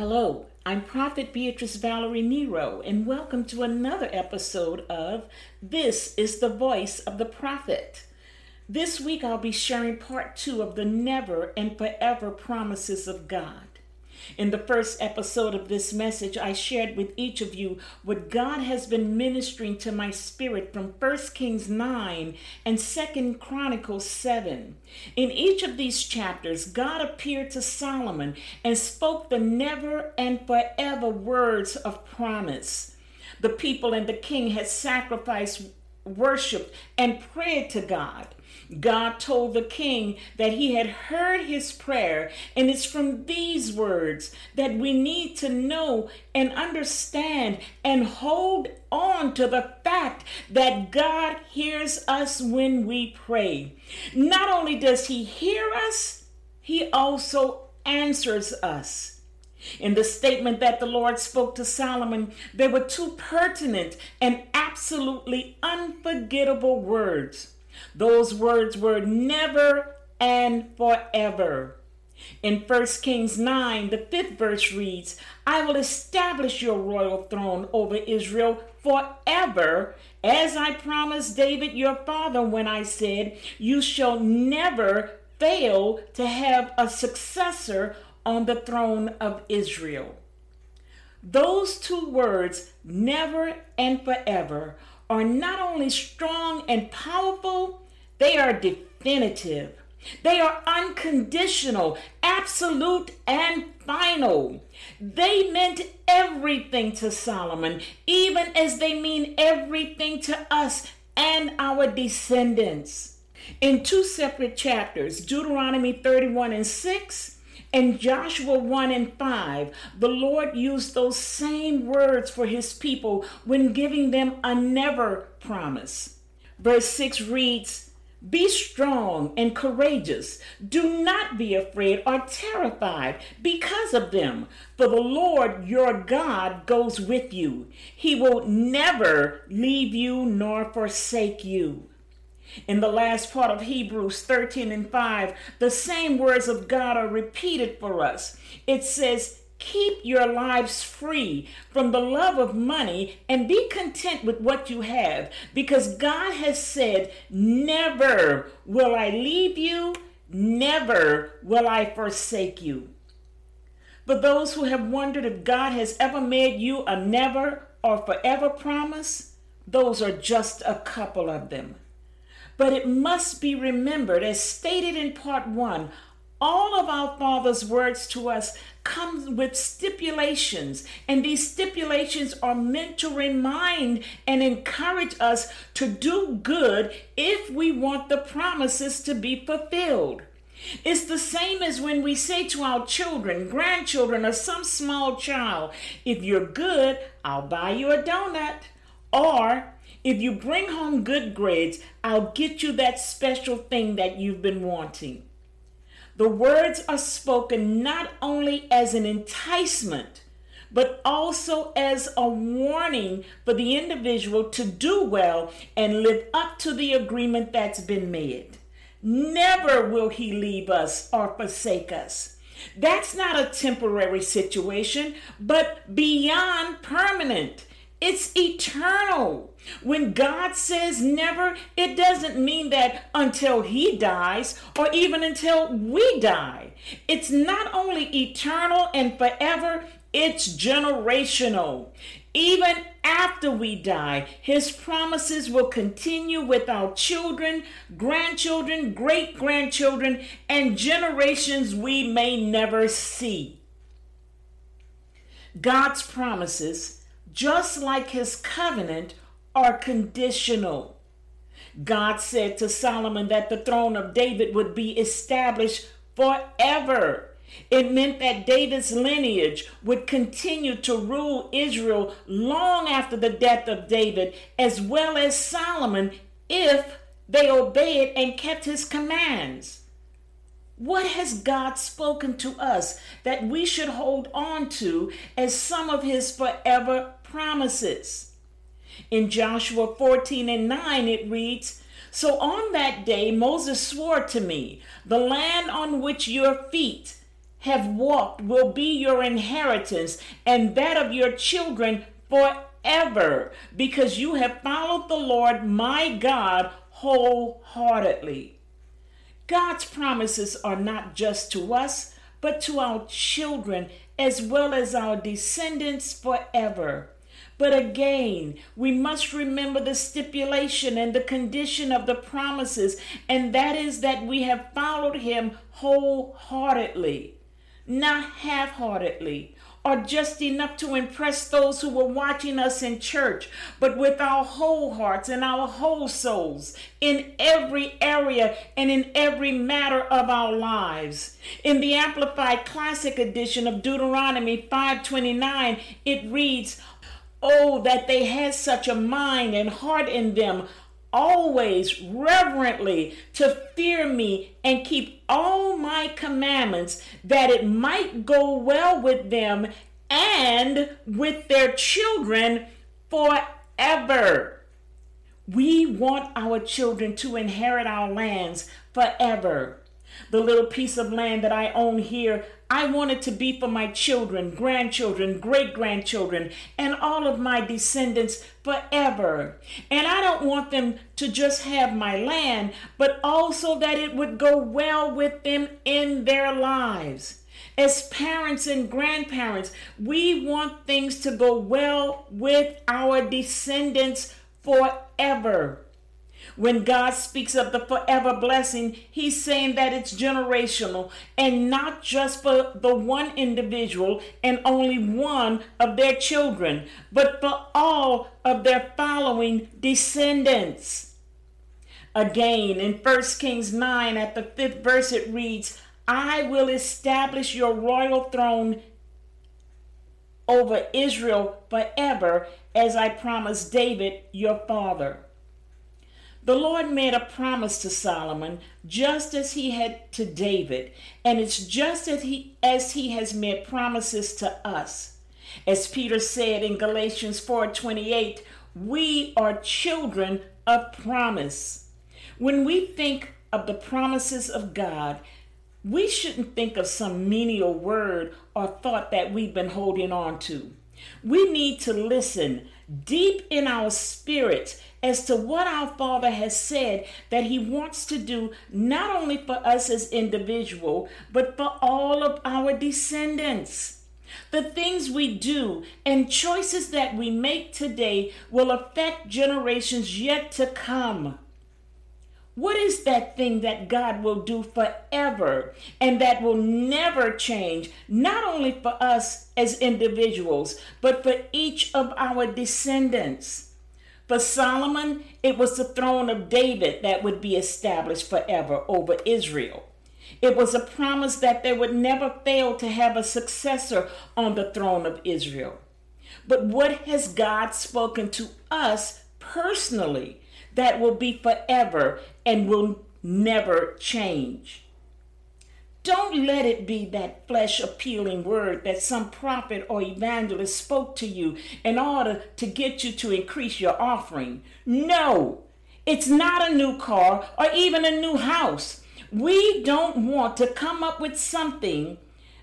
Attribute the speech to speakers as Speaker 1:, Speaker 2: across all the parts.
Speaker 1: Hello, I'm Prophet Beatrice Valerie Nero, and welcome to another episode of This is the Voice of the Prophet. This week I'll be sharing part two of the never and forever promises of God. In the first episode of this message, I shared with each of you what God has been ministering to my spirit from 1 Kings 9 and 2 Chronicles 7. In each of these chapters, God appeared to Solomon and spoke the never and forever words of promise. The people and the king had sacrificed, worshiped, and prayed to God. God told the king that he had heard his prayer, and it's from these words that we need to know and understand and hold on to the fact that God hears us when we pray. Not only does he hear us, he also answers us. In the statement that the Lord spoke to Solomon, there were two pertinent and absolutely unforgettable words. Those words were never and forever. In 1 Kings 9, the fifth verse reads, I will establish your royal throne over Israel forever, as I promised David your father when I said, You shall never fail to have a successor on the throne of Israel. Those two words, never and forever, are not only strong and powerful, they are definitive. They are unconditional, absolute, and final. They meant everything to Solomon, even as they mean everything to us and our descendants. In two separate chapters, Deuteronomy 31 and 6 in Joshua 1 and 5, the Lord used those same words for his people when giving them a never promise. Verse 6 reads, Be strong and courageous. Do not be afraid or terrified because of them, for the Lord your God goes with you. He will never leave you nor forsake you. In the last part of Hebrews 13 and 5, the same words of God are repeated for us. It says, Keep your lives free from the love of money and be content with what you have, because God has said, Never will I leave you, never will I forsake you. But those who have wondered if God has ever made you a never or forever promise, those are just a couple of them. But it must be remembered, as stated in part one, all of our Father's words to us come with stipulations, and these stipulations are meant to remind and encourage us to do good if we want the promises to be fulfilled. It's the same as when we say to our children, grandchildren, or some small child, if you're good, I'll buy you a donut. Or if you bring home good grades, I'll get you that special thing that you've been wanting. The words are spoken not only as an enticement, but also as a warning for the individual to do well and live up to the agreement that's been made. Never will he leave us or forsake us. That's not a temporary situation, but beyond permanent. It's eternal. When God says never, it doesn't mean that until He dies or even until we die. It's not only eternal and forever, it's generational. Even after we die, His promises will continue with our children, grandchildren, great grandchildren, and generations we may never see. God's promises just like his covenant, are conditional. God said to Solomon that the throne of David would be established forever. It meant that David's lineage would continue to rule Israel long after the death of David, as well as Solomon, if they obeyed and kept his commands. What has God spoken to us that we should hold on to as some of his forever promises? In Joshua 14 and 9, it reads, So on that day Moses swore to me, The land on which your feet have walked will be your inheritance and that of your children forever, because you have followed the Lord my God wholeheartedly. God's promises are not just to us, but to our children as well as our descendants forever. But again, we must remember the stipulation and the condition of the promises, and that is that we have followed Him wholeheartedly, not half heartedly, or just enough to impress those who were watching us in church, but with our whole hearts and our whole souls in every area and in every matter of our lives. In the Amplified Classic Edition of Deuteronomy 5:29, it reads, Oh, that they had such a mind and heart in them, always reverently to fear me and keep all my commandments, that it might go well with them and with their children forever. We want our children to inherit our lands forever. The little piece of land that I own here, I want it to be for my children, grandchildren, great grandchildren, and all of my descendants forever. And I don't want them to just have my land, but also that it would go well with them in their lives. As parents and grandparents, we want things to go well with our descendants forever. When God speaks of the forever blessing, He's saying that it's generational and not just for the one individual and only one of their children, but for all of their following descendants. Again, in 1 Kings 9, at the fifth verse, it reads, I will establish your royal throne over Israel forever, as I promised David your father. The Lord made a promise to Solomon just as he had to David, and it's just as he, as he has made promises to us. As Peter said in Galatians 4:28, we are children of promise. When we think of the promises of God, we shouldn't think of some menial word or thought that we've been holding on to. We need to listen deep in our spirits as to what our Father has said that He wants to do, not only for us as individual, but for all of our descendants. The things we do and choices that we make today will affect generations yet to come. What is that thing that God will do forever and that will never change, not only for us as individuals, but for each of our descendants? For Solomon, it was the throne of David that would be established forever over Israel. It was a promise that they would never fail to have a successor on the throne of Israel. But what has God spoken to us personally that will be forever and will never change? Don't let it be that flesh appealing word that some prophet or evangelist spoke to you in order to get you to increase your offering. No, it's not a new car or even a new house. We don't want to come up with something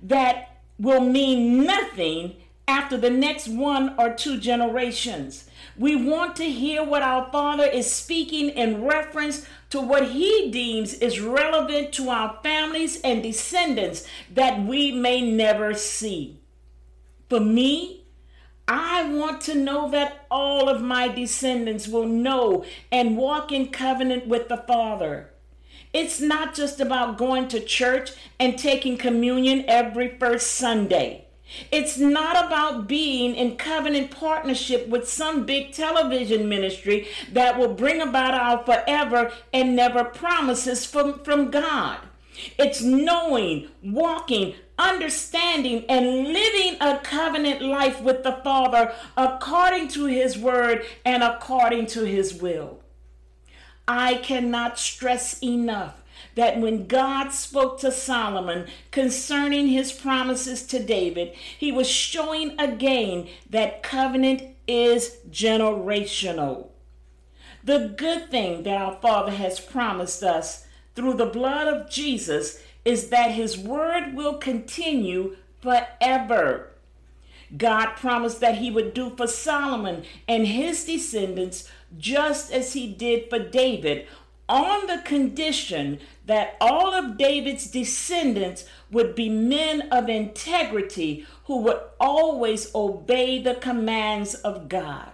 Speaker 1: that will mean nothing after the next one or two generations. We want to hear what our Father is speaking in reference to what He deems is relevant to our families and descendants that we may never see. For me, I want to know that all of my descendants will know and walk in covenant with the Father. It's not just about going to church and taking communion every first Sunday. It's not about being in covenant partnership with some big television ministry that will bring about our forever and never promises from, from God. It's knowing, walking, understanding, and living a covenant life with the Father according to His word and according to His will. I cannot stress enough that when God spoke to Solomon concerning his promises to David, he was showing again that covenant is generational. The good thing that our Father has promised us through the blood of Jesus is that his word will continue forever. God promised that he would do for Solomon and his descendants just as he did for David, on the condition that all of David's descendants would be men of integrity who would always obey the commands of God.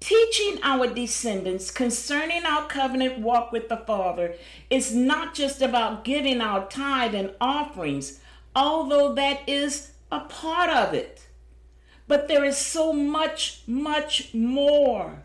Speaker 1: Teaching our descendants concerning our covenant walk with the Father is not just about giving our tithe and offerings, although that is a part of it. But there is so much, much more.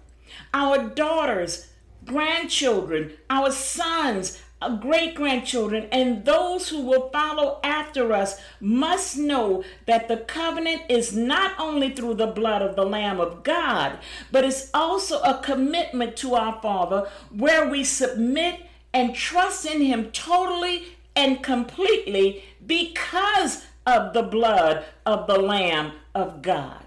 Speaker 1: Our daughters, grandchildren, our sons, uh, great grandchildren, and those who will follow after us must know that the covenant is not only through the blood of the Lamb of God, but it's also a commitment to our Father where we submit and trust in Him totally and completely because of the blood of the Lamb of God.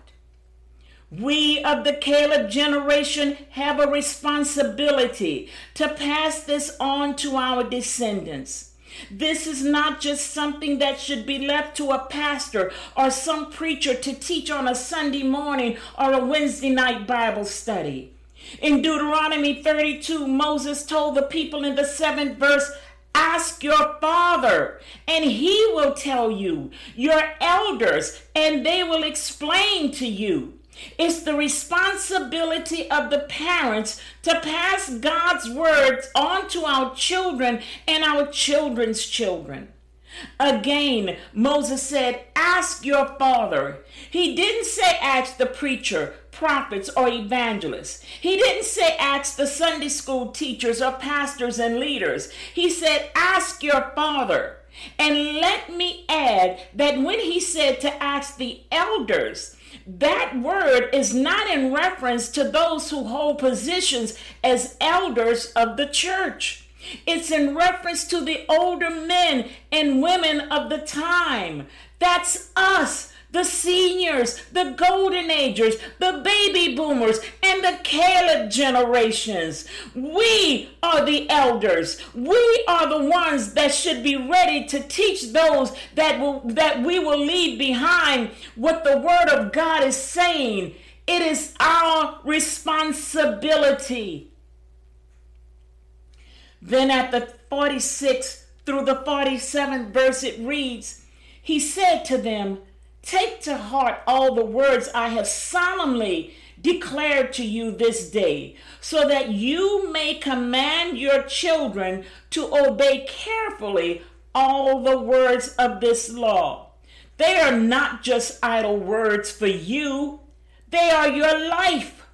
Speaker 1: We of the Caleb generation have a responsibility to pass this on to our descendants. This is not just something that should be left to a pastor or some preacher to teach on a Sunday morning or a Wednesday night Bible study. In Deuteronomy 32, Moses told the people in the seventh verse, Ask your father, and he will tell you, your elders, and they will explain to you. It's the responsibility of the parents to pass God's words on to our children and our children's children. Again, Moses said, Ask your father. He didn't say, Ask the preacher, prophets, or evangelists. He didn't say, Ask the Sunday school teachers or pastors and leaders. He said, Ask your father. And let me add that when he said to ask the elders, that word is not in reference to those who hold positions as elders of the church. It's in reference to the older men and women of the time. That's us the seniors, the golden agers, the baby boomers, and the Caleb generations. We are the elders. We are the ones that should be ready to teach those that will that we will leave behind what the word of God is saying. It is our responsibility. Then at the 46th through the 47th verse it reads, He said to them, Take to heart all the words I have solemnly declared to you this day, so that you may command your children to obey carefully all the words of this law. They are not just idle words for you, they are your life.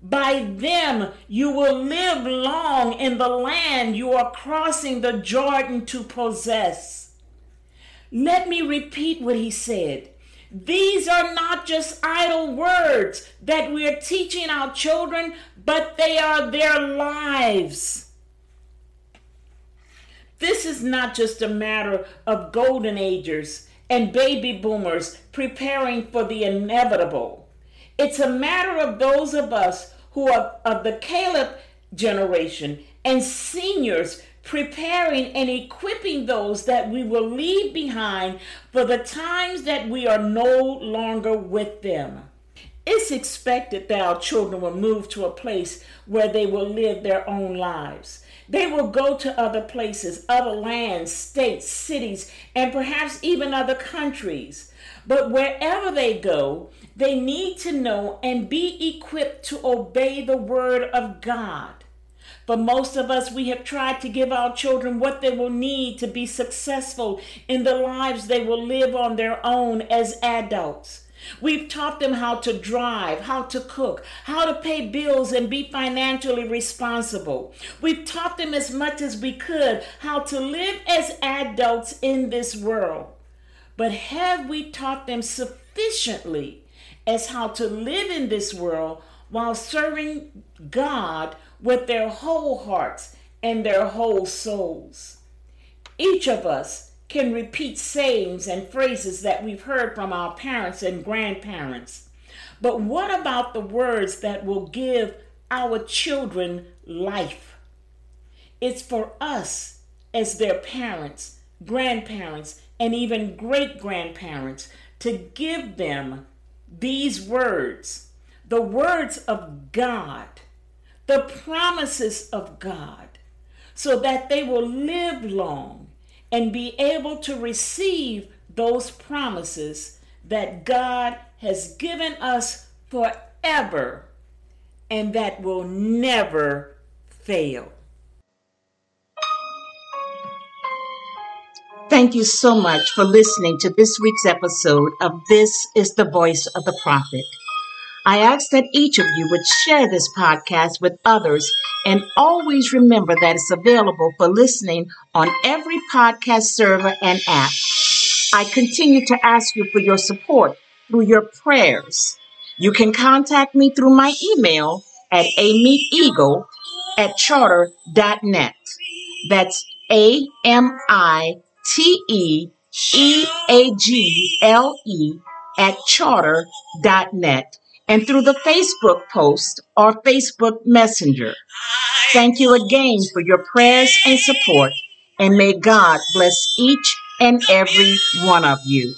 Speaker 1: By them you will live long in the land you are crossing the Jordan to possess. Let me repeat what he said. These are not just idle words that we are teaching our children, but they are their lives. This is not just a matter of golden agers and baby boomers preparing for the inevitable. It's a matter of those of us who are of the Caleb generation and seniors preparing and equipping those that we will leave behind for the times that we are no longer with them. It's expected that our children will move to a place where they will live their own lives. They will go to other places, other lands, states, cities, and perhaps even other countries. But wherever they go, they need to know and be equipped to obey the word of God. For most of us, we have tried to give our children what they will need to be successful in the lives they will live on their own as adults. We've taught them how to drive, how to cook, how to pay bills and be financially responsible. We've taught them as much as we could how to live as adults in this world. But have we taught them sufficiently as how to live in this world while serving God with their whole hearts and their whole souls. Each of us can repeat sayings and phrases that we've heard from our parents and grandparents. But what about the words that will give our children life? It's for us as their parents, grandparents, and even great grandparents to give them these words, the words of God, the promises of God, so that they will live long and be able to receive those promises that God has given us forever and that will never fail. Thank you so much for listening to this week's episode of This is the Voice of the Prophet. I ask that each of you would share this podcast with others and always remember that it's available for listening on every podcast server and app. I continue to ask you for your support through your prayers. You can contact me through my email at amiteeagle at charter.net. That's A M I T E E A G L E at charter.net and through the Facebook post or Facebook Messenger. Thank you again for your prayers and support, and may God bless each and every one of you.